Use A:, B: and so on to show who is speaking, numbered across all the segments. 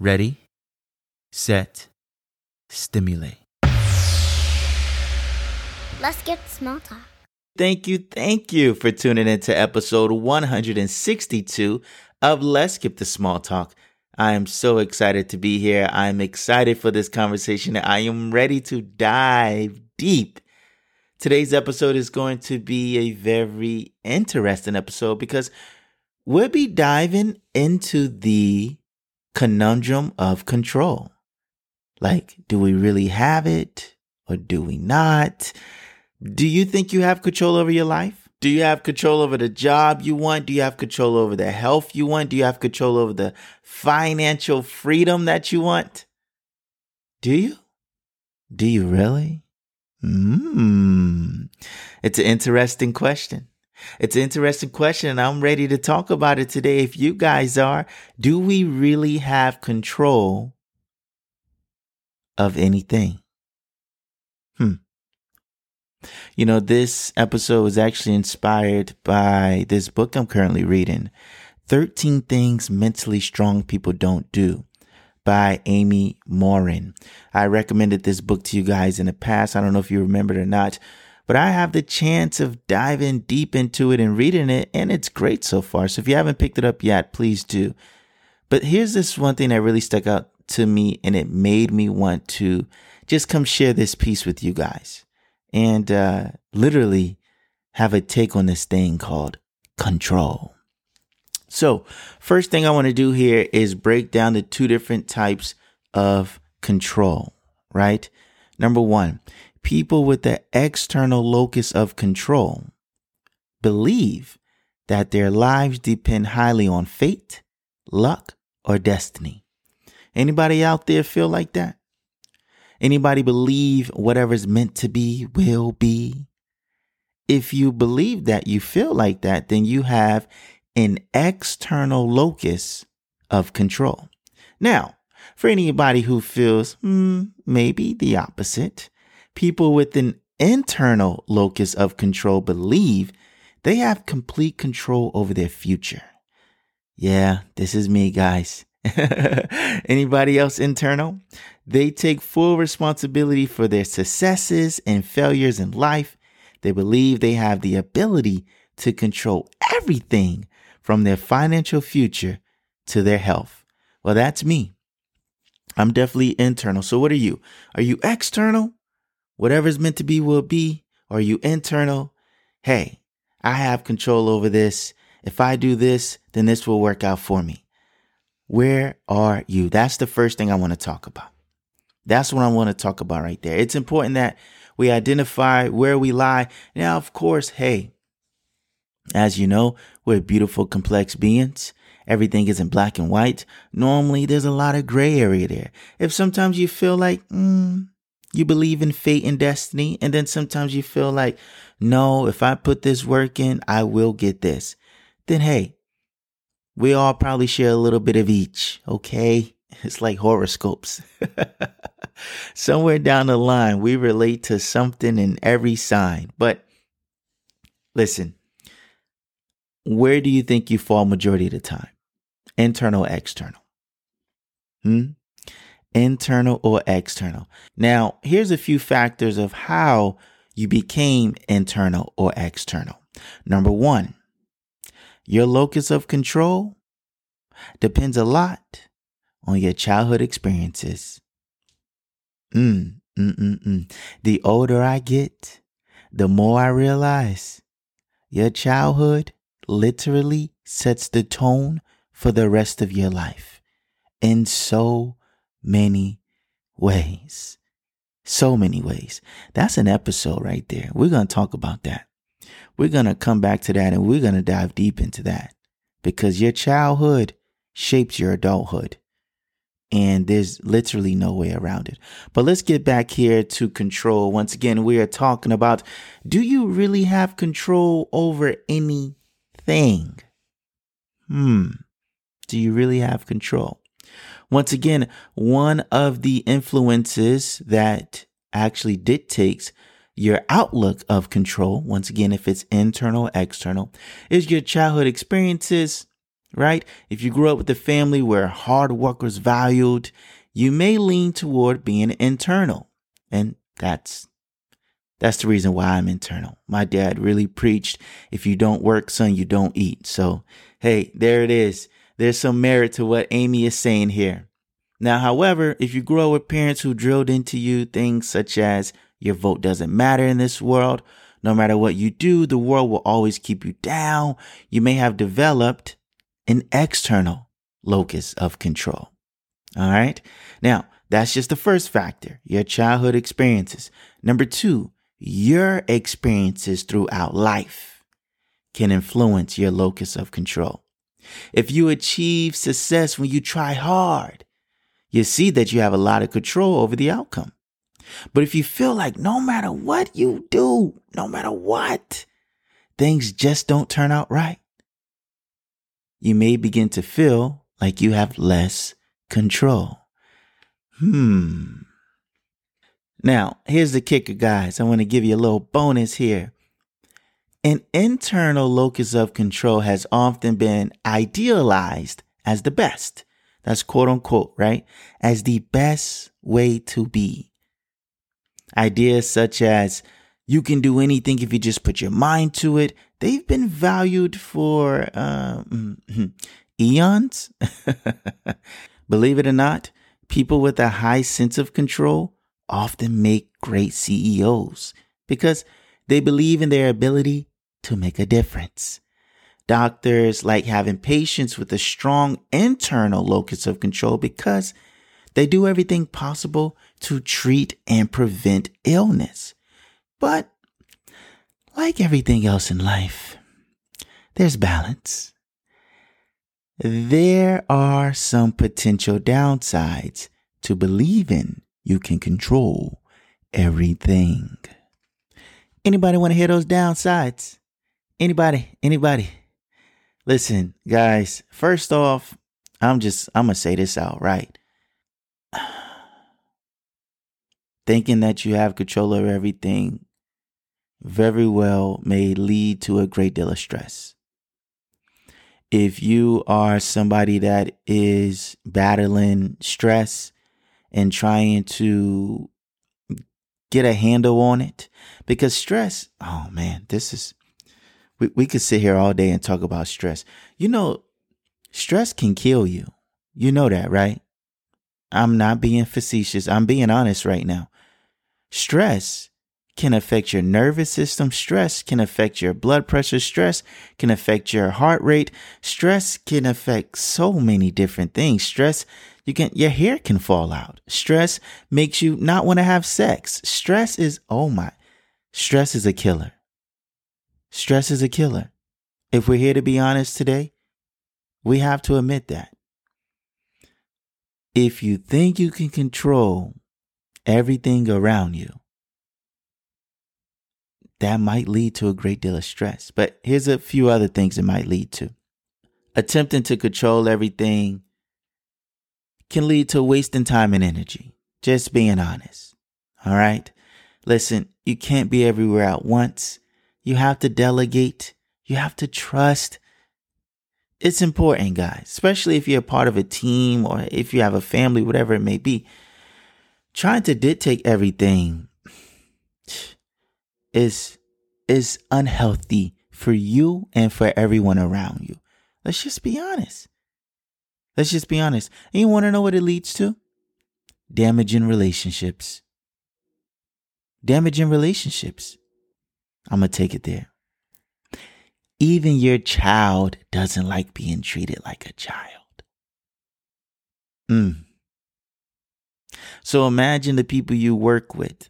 A: ready, set, stimulate.
B: Let's get small talk.
A: Thank you, thank you for tuning in to episode 162 of Let's Skip the Small Talk. I am so excited to be here. I'm excited for this conversation. I am ready to dive deep. Today's episode is going to be a very interesting episode because we'll be diving into the conundrum of control. Like, do we really have it or do we not? Do you think you have control over your life? Do you have control over the job you want? Do you have control over the health you want? Do you have control over the financial freedom that you want? Do you? Do you really? Hmm. It's an interesting question. It's an interesting question, and I'm ready to talk about it today. If you guys are, do we really have control of anything? Hmm. You know, this episode was actually inspired by this book I'm currently reading 13 Things Mentally Strong People Don't Do by Amy Morin. I recommended this book to you guys in the past. I don't know if you remember it or not, but I have the chance of diving deep into it and reading it, and it's great so far. So if you haven't picked it up yet, please do. But here's this one thing that really stuck out to me, and it made me want to just come share this piece with you guys and uh, literally have a take on this thing called control. So, first thing I want to do here is break down the two different types of control, right? Number one, people with the external locus of control believe that their lives depend highly on fate, luck, or destiny. Anybody out there feel like that? Anybody believe whatever's meant to be will be? If you believe that, you feel like that, then you have an external locus of control. Now, for anybody who feels hmm, maybe the opposite, people with an internal locus of control believe they have complete control over their future. Yeah, this is me, guys. Anybody else internal? They take full responsibility for their successes and failures in life. They believe they have the ability to control everything from their financial future to their health. Well, that's me. I'm definitely internal. So, what are you? Are you external? Whatever's meant to be will be. Are you internal? Hey, I have control over this. If I do this, then this will work out for me. Where are you? That's the first thing I want to talk about. That's what I want to talk about right there. It's important that we identify where we lie. Now, of course, hey, as you know, we're beautiful, complex beings. Everything isn't black and white. Normally, there's a lot of gray area there. If sometimes you feel like, mm, you believe in fate and destiny, and then sometimes you feel like, no, if I put this work in, I will get this, then hey, we all probably share a little bit of each, okay? It's like horoscopes. Somewhere down the line, we relate to something in every sign. But listen, where do you think you fall majority of the time? Internal, external? Hmm? Internal or external? Now, here's a few factors of how you became internal or external. Number one, your locus of control depends a lot on your childhood experiences. Mm, mm, mm, mm. The older I get, the more I realize your childhood literally sets the tone for the rest of your life in so many ways. So many ways. That's an episode right there. We're going to talk about that. We're going to come back to that and we're going to dive deep into that because your childhood shapes your adulthood. and there's literally no way around it. But let's get back here to control. Once again, we are talking about do you really have control over anything? Hmm. Do you really have control? Once again, one of the influences that actually dictates your outlook of control, once again, if it's internal, external, is your childhood experiences, right? If you grew up with a family where hard work was valued, you may lean toward being internal. And that's that's the reason why I'm internal. My dad really preached if you don't work, son, you don't eat. So, hey, there it is. There's some merit to what Amy is saying here. Now, however, if you grow up with parents who drilled into you things such as your vote doesn't matter in this world. No matter what you do, the world will always keep you down. You may have developed an external locus of control. All right. Now, that's just the first factor, your childhood experiences. Number two, your experiences throughout life can influence your locus of control. If you achieve success when you try hard, you see that you have a lot of control over the outcome. But if you feel like no matter what you do, no matter what, things just don't turn out right, you may begin to feel like you have less control. Hmm. Now, here's the kicker, guys. I want to give you a little bonus here. An internal locus of control has often been idealized as the best. That's quote unquote, right? As the best way to be. Ideas such as you can do anything if you just put your mind to it, they've been valued for um, eons. Believe it or not, people with a high sense of control often make great CEOs because they believe in their ability to make a difference. Doctors like having patients with a strong internal locus of control because they do everything possible to treat and prevent illness. But like everything else in life, there's balance. There are some potential downsides to believing you can control everything. Anybody want to hear those downsides? Anybody? Anybody? Listen, guys, first off, I'm just I'm going to say this out right. thinking that you have control over everything very well may lead to a great deal of stress. If you are somebody that is battling stress and trying to get a handle on it, because stress, oh man, this is, we, we could sit here all day and talk about stress. You know, stress can kill you. You know that, right? I'm not being facetious. I'm being honest right now. Stress can affect your nervous system. Stress can affect your blood pressure. Stress can affect your heart rate. Stress can affect so many different things. Stress, you can, your hair can fall out. Stress makes you not want to have sex. Stress is, oh my, stress is a killer. Stress is a killer. If we're here to be honest today, we have to admit that. If you think you can control everything around you, that might lead to a great deal of stress. But here's a few other things it might lead to. Attempting to control everything can lead to wasting time and energy. Just being honest. All right. Listen, you can't be everywhere at once. You have to delegate. You have to trust. It's important, guys, especially if you're a part of a team or if you have a family, whatever it may be trying to dictate everything is is unhealthy for you and for everyone around you. Let's just be honest. Let's just be honest. And you want to know what it leads to? Damaging relationships. Damaging relationships. I'm going to take it there. Even your child doesn't like being treated like a child. Mm. So imagine the people you work with.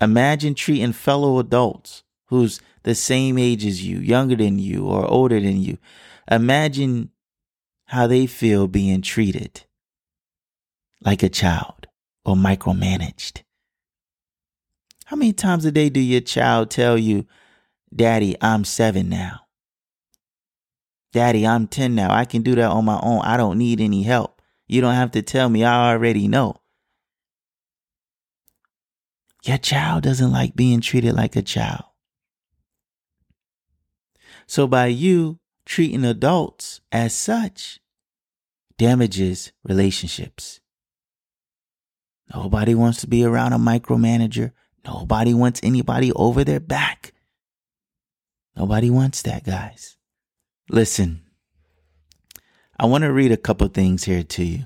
A: Imagine treating fellow adults who's the same age as you, younger than you, or older than you. Imagine how they feel being treated like a child or micromanaged. How many times a day do your child tell you, Daddy, I'm seven now? Daddy, I'm 10 now. I can do that on my own. I don't need any help. You don't have to tell me. I already know. Your child doesn't like being treated like a child. So by you treating adults as such, damages relationships. Nobody wants to be around a micromanager. Nobody wants anybody over their back. Nobody wants that, guys. Listen, I want to read a couple things here to you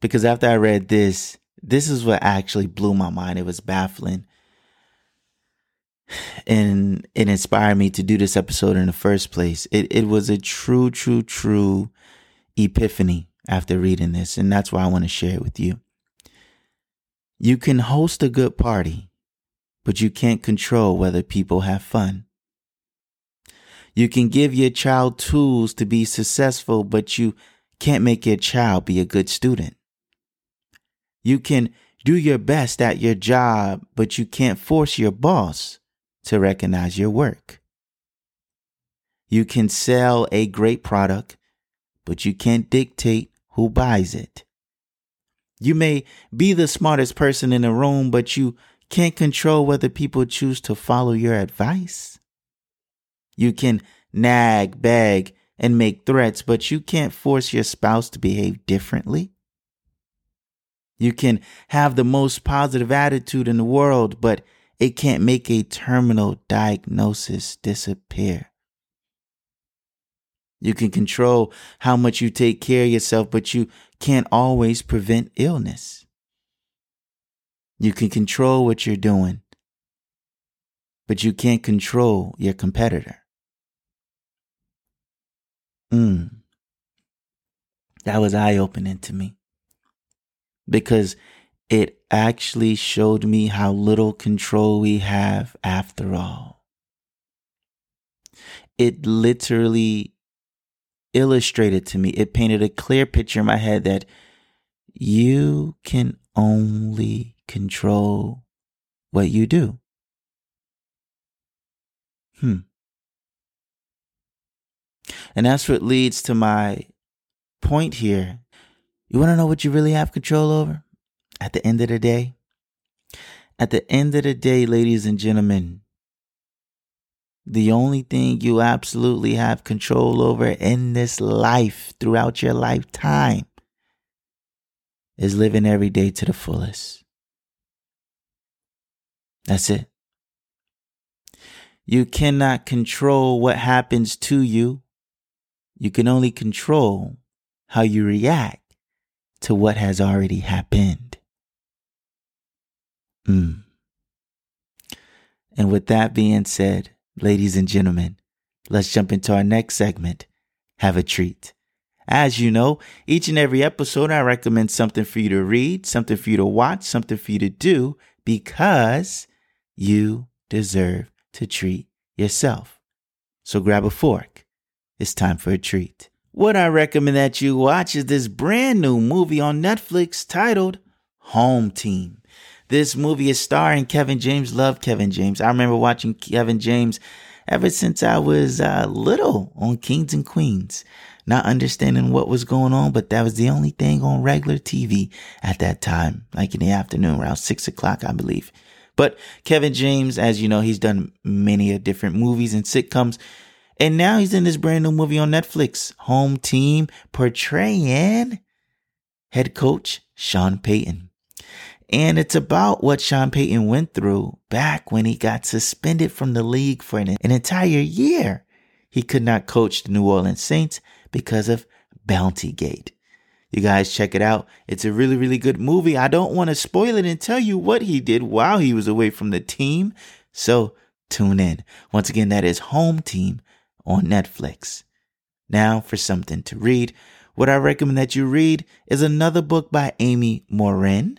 A: because after I read this, this is what actually blew my mind. It was baffling. And it inspired me to do this episode in the first place. It, it was a true, true, true epiphany after reading this. And that's why I want to share it with you. You can host a good party, but you can't control whether people have fun. You can give your child tools to be successful, but you can't make your child be a good student. You can do your best at your job, but you can't force your boss to recognize your work. You can sell a great product, but you can't dictate who buys it. You may be the smartest person in the room, but you can't control whether people choose to follow your advice. You can nag, beg, and make threats, but you can't force your spouse to behave differently. You can have the most positive attitude in the world, but it can't make a terminal diagnosis disappear. You can control how much you take care of yourself, but you can't always prevent illness. You can control what you're doing, but you can't control your competitor. Mm. That was eye opening to me because it actually showed me how little control we have after all. It literally illustrated to me, it painted a clear picture in my head that you can only control what you do. Hmm. And that's what leads to my point here. You want to know what you really have control over at the end of the day? At the end of the day, ladies and gentlemen, the only thing you absolutely have control over in this life throughout your lifetime is living every day to the fullest. That's it. You cannot control what happens to you you can only control how you react to what has already happened. Mm. And with that being said, ladies and gentlemen, let's jump into our next segment. Have a treat. As you know, each and every episode, I recommend something for you to read, something for you to watch, something for you to do because you deserve to treat yourself. So grab a fork it's time for a treat. What I recommend that you watch is this brand new movie on Netflix titled Home Team. This movie is starring Kevin James. Love Kevin James. I remember watching Kevin James ever since I was uh, little on Kings and Queens, not understanding what was going on, but that was the only thing on regular TV at that time, like in the afternoon, around six o'clock, I believe. But Kevin James, as you know, he's done many different movies and sitcoms. And now he's in this brand new movie on Netflix, Home Team, portraying head coach Sean Payton. And it's about what Sean Payton went through back when he got suspended from the league for an, an entire year. He could not coach the New Orleans Saints because of Bounty Gate. You guys check it out. It's a really, really good movie. I don't want to spoil it and tell you what he did while he was away from the team. So tune in. Once again, that is Home Team on Netflix. Now for something to read. What I recommend that you read is another book by Amy Morin.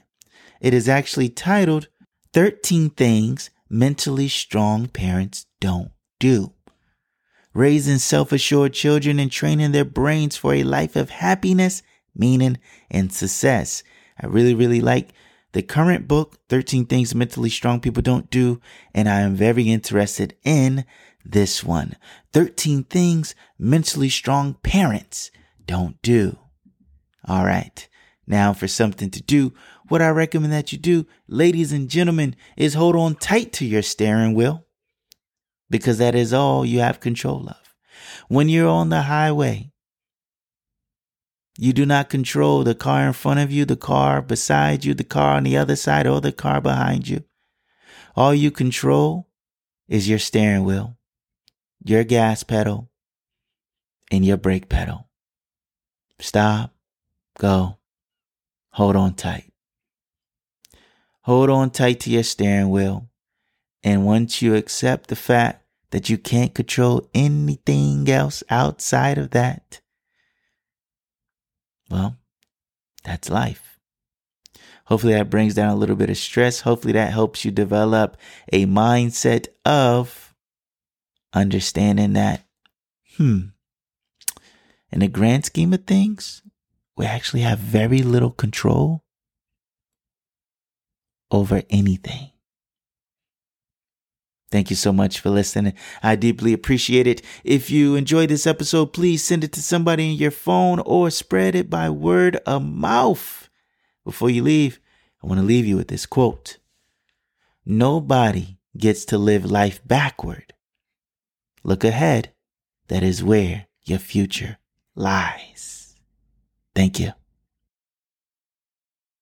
A: It is actually titled 13 Things Mentally Strong Parents Don't Do. raising self assured children and training their brains for a life of happiness, meaning, and success. I really, really like the current book, 13 Things Mentally Strong People Don't Do, and I am very interested in this one 13 Things Mentally Strong Parents Don't Do. All right. Now, for something to do, what I recommend that you do, ladies and gentlemen, is hold on tight to your steering wheel because that is all you have control of. When you're on the highway, you do not control the car in front of you, the car beside you, the car on the other side, or the car behind you. All you control is your steering wheel, your gas pedal, and your brake pedal. Stop, go, hold on tight. Hold on tight to your steering wheel. And once you accept the fact that you can't control anything else outside of that, well, that's life. Hopefully that brings down a little bit of stress. Hopefully that helps you develop a mindset of understanding that, hmm, in the grand scheme of things, we actually have very little control over anything. Thank you so much for listening. I deeply appreciate it. If you enjoyed this episode, please send it to somebody in your phone or spread it by word of mouth. Before you leave, I want to leave you with this quote Nobody gets to live life backward. Look ahead. That is where your future lies. Thank you.